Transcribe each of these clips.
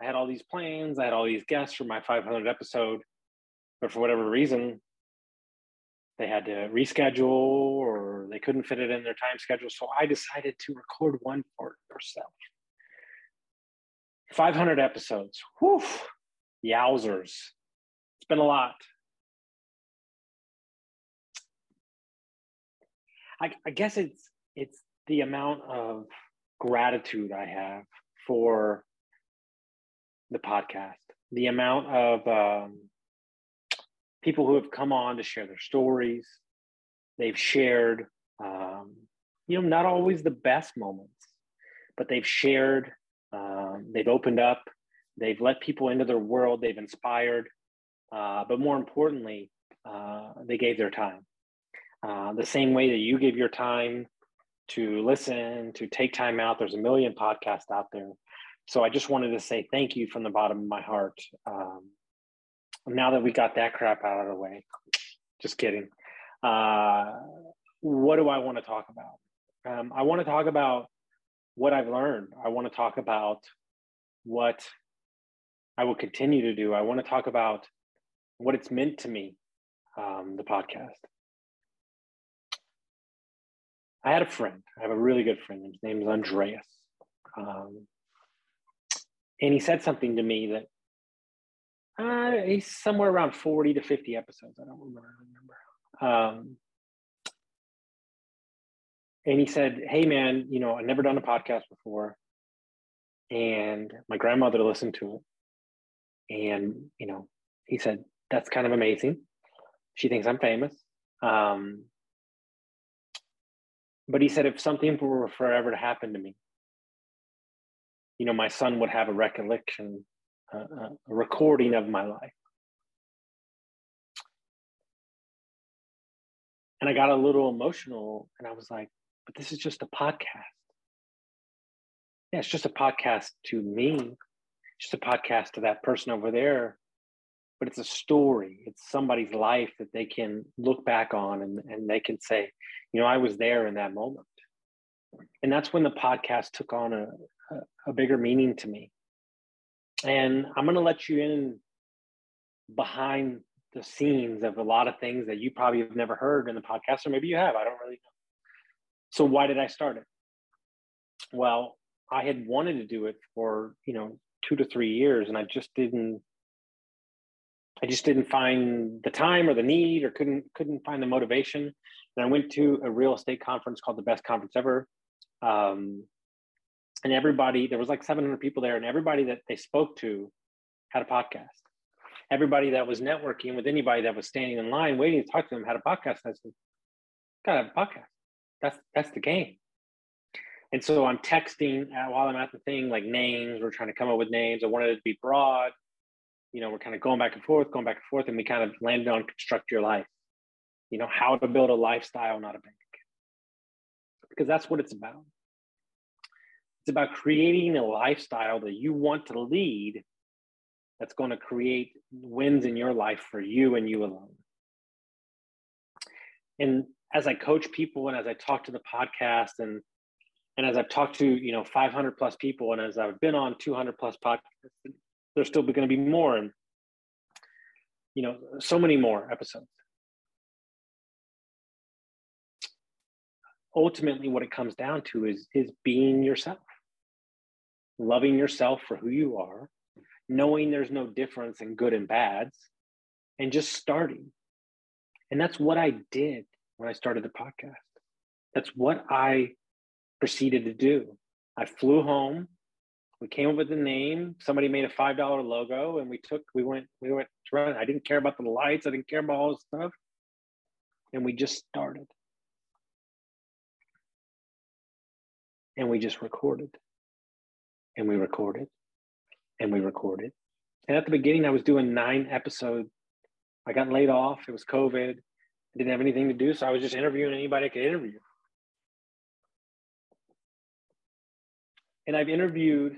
I had all these plans, I had all these guests for my 500 episode, but for whatever reason, they had to reschedule or they couldn't fit it in their time schedule. So I decided to record one for yourself. 500 episodes. Whew. Yowzers. It's been a lot. I, I guess it's it's the amount of gratitude I have for the podcast, the amount of um, people who have come on to share their stories. They've shared, um, you know, not always the best moments, but they've shared, um, they've opened up, they've let people into their world, they've inspired, uh, but more importantly, uh, they gave their time. Uh, the same way that you give your time to listen, to take time out, there's a million podcasts out there so I just wanted to say thank you from the bottom of my heart. Um, now that we got that crap out of the way, just kidding. Uh, what do I want to talk about? Um, I want to talk about what I've learned. I want to talk about what I will continue to do. I want to talk about what it's meant to me, um, the podcast. I had a friend. I have a really good friend. His name is Andreas. Um, and he said something to me that uh, he's somewhere around 40 to 50 episodes. I don't remember. Um, and he said, Hey, man, you know, I've never done a podcast before. And my grandmother listened to it. And, you know, he said, That's kind of amazing. She thinks I'm famous. Um, but he said, If something were forever to happen to me, you know, my son would have a recollection, uh, a recording of my life. And I got a little emotional and I was like, but this is just a podcast. Yeah, it's just a podcast to me, just a podcast to that person over there. But it's a story, it's somebody's life that they can look back on and, and they can say, you know, I was there in that moment. And that's when the podcast took on a, a, bigger meaning to me. And I'm going to let you in behind the scenes of a lot of things that you probably have never heard in the podcast, or maybe you have. I don't really know. So, why did I start it? Well, I had wanted to do it for, you know, two to three years, and I just didn't. I just didn't find the time or the need, or couldn't couldn't find the motivation. And I went to a real estate conference called the Best Conference Ever, um, and everybody there was like 700 people there and everybody that they spoke to had a podcast. Everybody that was networking with anybody that was standing in line waiting to talk to them had a podcast. I said have a podcast. That's that's the game. And so i'm texting uh, while i'm at the thing like names we're trying to come up with names. I wanted it to be broad. You know we're kind of going back and forth going back and forth and we kind of landed on construct your life. You know how to build a lifestyle not a bank because that's what it's about it's about creating a lifestyle that you want to lead that's going to create wins in your life for you and you alone. And as I coach people and as I talk to the podcast and and as I've talked to, you know, 500 plus people and as I've been on 200 plus podcasts, there's still going to be more and you know, so many more episodes. Ultimately what it comes down to is is being yourself loving yourself for who you are, knowing there's no difference in good and bads, and just starting. And that's what I did when I started the podcast. That's what I proceeded to do. I flew home. We came up with the name. Somebody made a five dollar logo, and we took. We went. We went to run. I didn't care about the lights. I didn't care about all this stuff, and we just started. And we just recorded and we recorded and we recorded And at the beginning, I was doing nine episodes. I got laid off. It was COVID. I didn't have anything to do. So I was just interviewing anybody I could interview. And I've interviewed,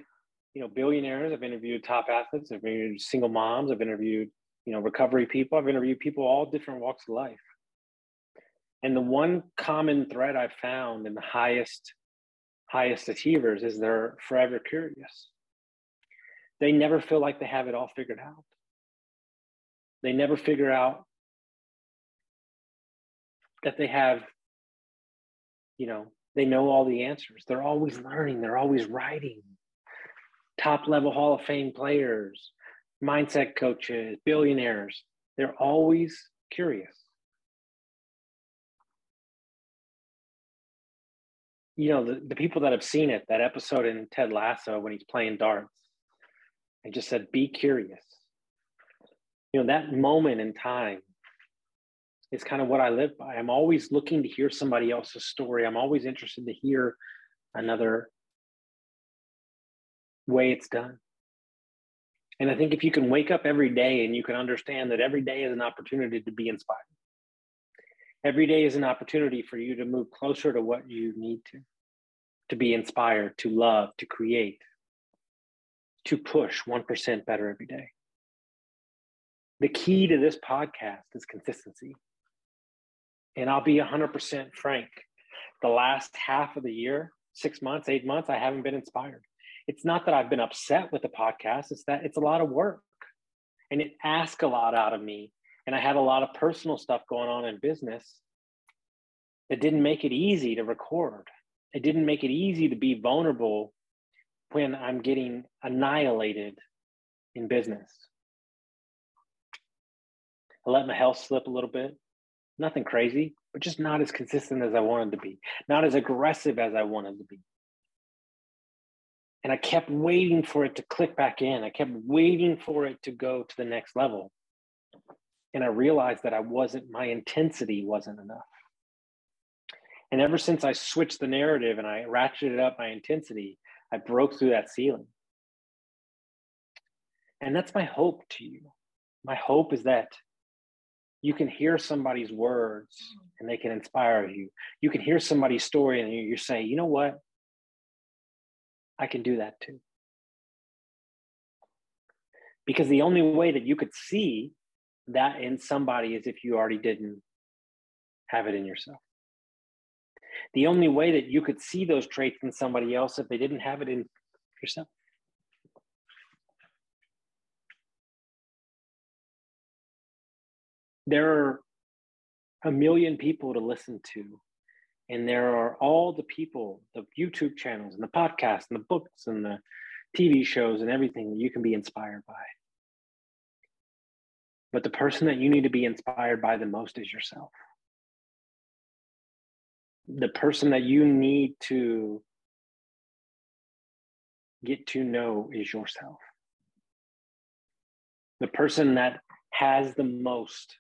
you know, billionaires. I've interviewed top athletes. I've interviewed single moms. I've interviewed, you know, recovery people. I've interviewed people all different walks of life. And the one common thread I've found in the highest, highest achievers is they're forever curious. They never feel like they have it all figured out. They never figure out that they have, you know, they know all the answers. They're always learning, they're always writing. Top level Hall of Fame players, mindset coaches, billionaires, they're always curious. You know, the, the people that have seen it, that episode in Ted Lasso when he's playing darts, and just said, be curious. You know, that moment in time is kind of what I live by. I'm always looking to hear somebody else's story. I'm always interested to hear another way it's done. And I think if you can wake up every day and you can understand that every day is an opportunity to be inspired, every day is an opportunity for you to move closer to what you need to, to be inspired, to love, to create, to push 1% better every day. The key to this podcast is consistency. And I'll be 100% frank. The last half of the year, six months, eight months, I haven't been inspired. It's not that I've been upset with the podcast, it's that it's a lot of work and it asks a lot out of me. And I had a lot of personal stuff going on in business that didn't make it easy to record. It didn't make it easy to be vulnerable when I'm getting annihilated in business. I let my health slip a little bit nothing crazy, but just not as consistent as I wanted to be, not as aggressive as I wanted to be. And I kept waiting for it to click back in. I kept waiting for it to go to the next level. And I realized that I wasn't, my intensity wasn't enough. And ever since I switched the narrative and I ratcheted up my intensity, I broke through that ceiling. And that's my hope to you. My hope is that you can hear somebody's words and they can inspire you. You can hear somebody's story and you say, you know what? I can do that too. Because the only way that you could see that in somebody is if you already didn't have it in yourself. The only way that you could see those traits in somebody else if they didn't have it in yourself. there are a million people to listen to and there are all the people the youtube channels and the podcasts and the books and the tv shows and everything that you can be inspired by but the person that you need to be inspired by the most is yourself. The person that you need to get to know is yourself. The person that has the most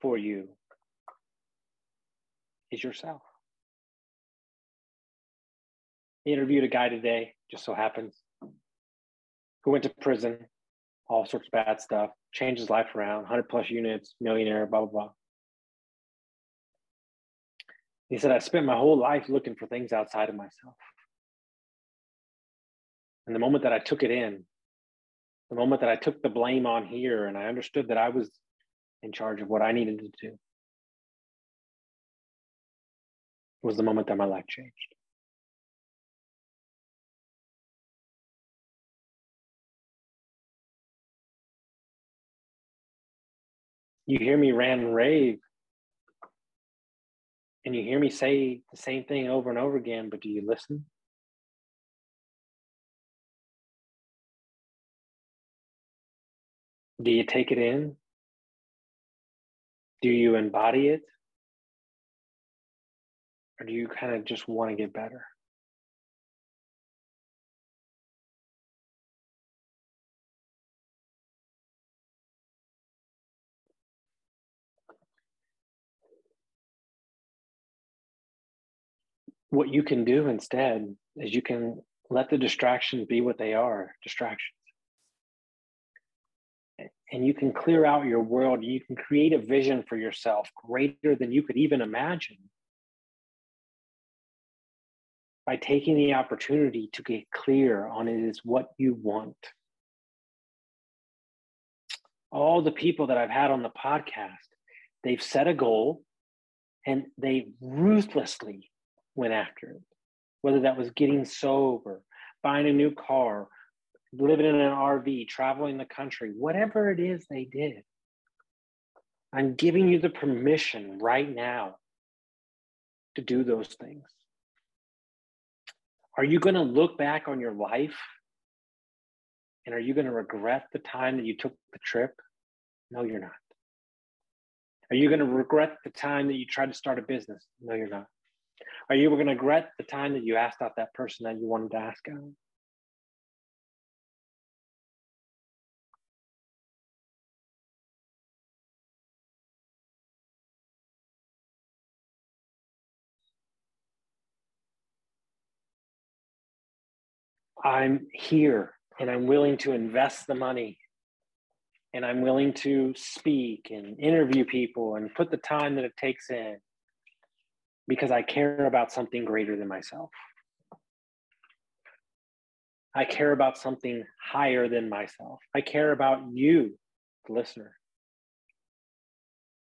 for you is yourself. I interviewed a guy today, just so happens, who went to prison, all sorts of bad stuff, changed his life around, 100 plus units, millionaire, blah, blah, blah. He said, I spent my whole life looking for things outside of myself. And the moment that I took it in, the moment that I took the blame on here and I understood that I was in charge of what I needed to do was the moment that my life changed. You hear me rant and rave, and you hear me say the same thing over and over again, but do you listen? Do you take it in? Do you embody it? Or do you kind of just want to get better? What you can do instead is you can let the distractions be what they are distractions and you can clear out your world. You can create a vision for yourself greater than you could even imagine by taking the opportunity to get clear on it is what you want. All the people that I've had on the podcast, they've set a goal and they ruthlessly went after it, whether that was getting sober, buying a new car, living in an RV, traveling the country, whatever it is they did. I'm giving you the permission right now to do those things. Are you going to look back on your life and are you going to regret the time that you took the trip? No, you're not. Are you going to regret the time that you tried to start a business? No, you're not. Are you going to regret the time that you asked out that person that you wanted to ask out? I'm here and I'm willing to invest the money and I'm willing to speak and interview people and put the time that it takes in because I care about something greater than myself. I care about something higher than myself. I care about you, the listener.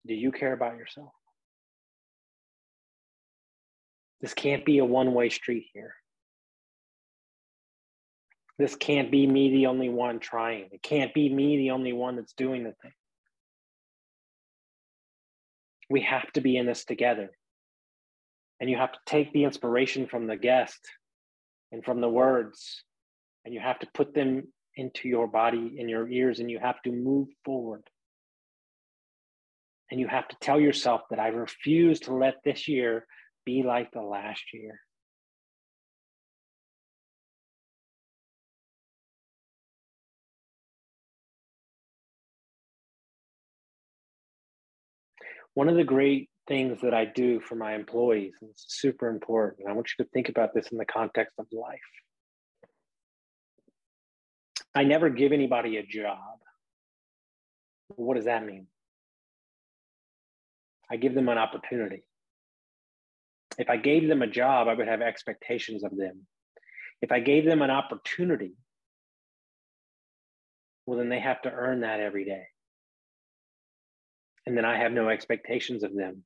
Do you care about yourself? This can't be a one way street here. This can't be me the only one trying. It can't be me the only one that's doing the thing. We have to be in this together. And you have to take the inspiration from the guest and from the words, and you have to put them into your body, in your ears, and you have to move forward. And you have to tell yourself that I refuse to let this year be like the last year. one of the great things that I do for my employees, and it's super important, I want you to think about this in the context of life. I never give anybody a job. What does that mean? I give them an opportunity. If I gave them a job, I would have expectations of them. If I gave them an opportunity, well, then they have to earn that every day and then I have no expectations of them.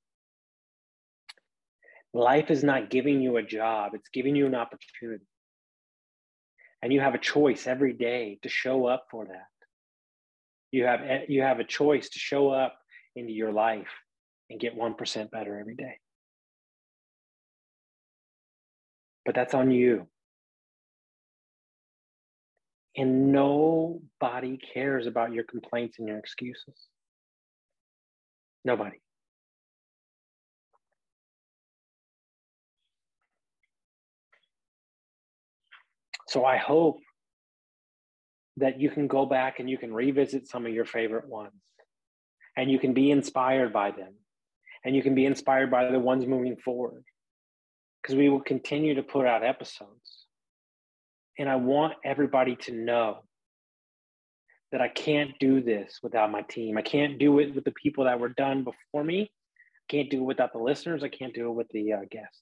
Life is not giving you a job, it's giving you an opportunity. And you have a choice every day to show up for that. You have, eh, you have a choice to show up into your life and get 1% better every day. But that's on you. And nobody cares about your complaints and your excuses. Nobody. So I hope that you can go back and you can revisit some of your favorite ones and you can be inspired by them and you can be inspired by the ones moving forward because we will continue to put out episodes. And I want everybody to know that I can't do this without my team. I can't do it with the people that were done before me. I can't do it without the listeners. I can't do it with the uh, guests.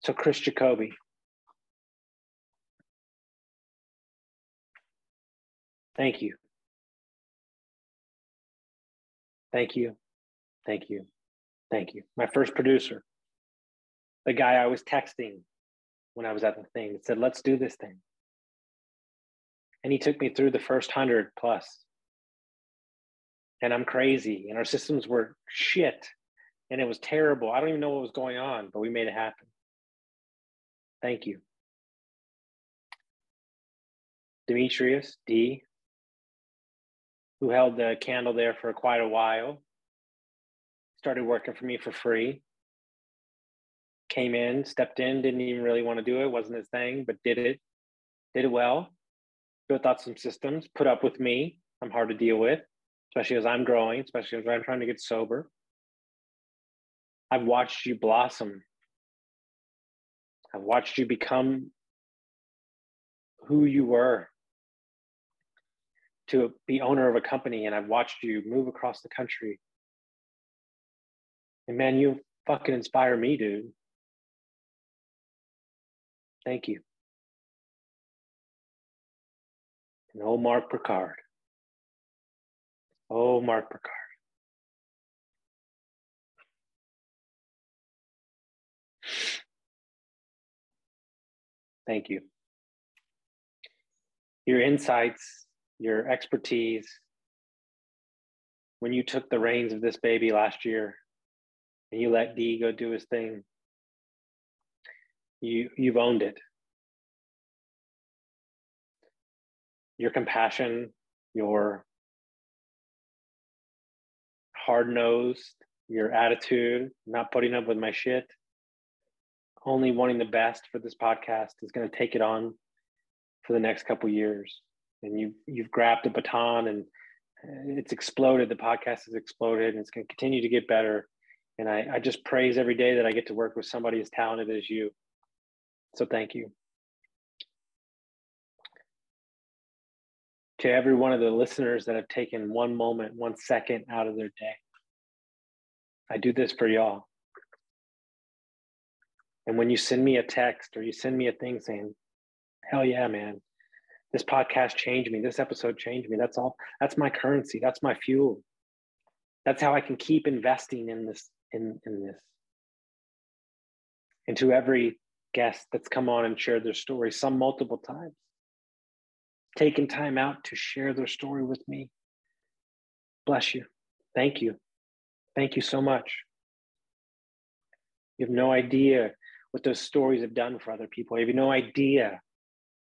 So, Chris Jacoby. Thank you. Thank you. Thank you. Thank you. My first producer, the guy I was texting when I was at the thing, said, let's do this thing and he took me through the first hundred plus. And I'm crazy, and our systems were shit, and it was terrible. I don't even know what was going on, but we made it happen. Thank you. Demetrius D, who held the candle there for quite a while, started working for me for free. Came in, stepped in, didn't even really want to do it, wasn't his thing, but did it, did it well built out some systems, put up with me. I'm hard to deal with, especially as I'm growing, especially as I'm trying to get sober. I've watched you blossom. I've watched you become who you were. To be owner of a company and I've watched you move across the country. And man, you fucking inspire me, dude. Thank you. And oh, Mark Picard. Oh, Mark Picard. Thank you. Your insights, your expertise, when you took the reins of this baby last year and you let D go do his thing, you, you've owned it. Your compassion, your hard nosed, your attitude, not putting up with my shit, only wanting the best for this podcast is going to take it on for the next couple years. And you you've grabbed a baton and uh, it's exploded. The podcast has exploded and it's going to continue to get better. And I, I just praise every day that I get to work with somebody as talented as you. So thank you. To every one of the listeners that have taken one moment, one second out of their day. I do this for y'all. And when you send me a text or you send me a thing saying, hell yeah, man, this podcast changed me, this episode changed me, that's all, that's my currency, that's my fuel. That's how I can keep investing in this, in, in this. And to every guest that's come on and shared their story, some multiple times, taking time out to share their story with me. Bless you. Thank you. Thank you so much. You have no idea what those stories have done for other people. You have no idea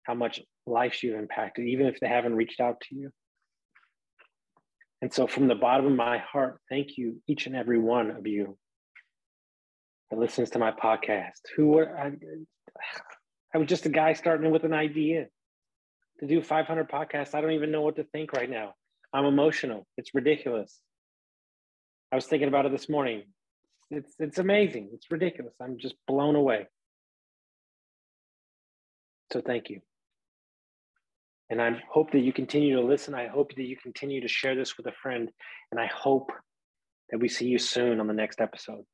how much lives you've impacted, even if they haven't reached out to you. And so, from the bottom of my heart, thank you, each and every one of you that listens to my podcast. Who I, I was just a guy starting with an idea to do 500 podcasts. I don't even know what to think right now. I'm emotional. It's ridiculous. I was thinking about it this morning it's it's amazing. It's ridiculous. I'm just blown away. So thank you. And I hope that you continue to listen. I hope that you continue to share this with a friend. And I hope that we see you soon on the next episode.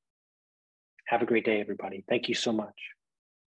Have a great day, everybody. Thank you so much.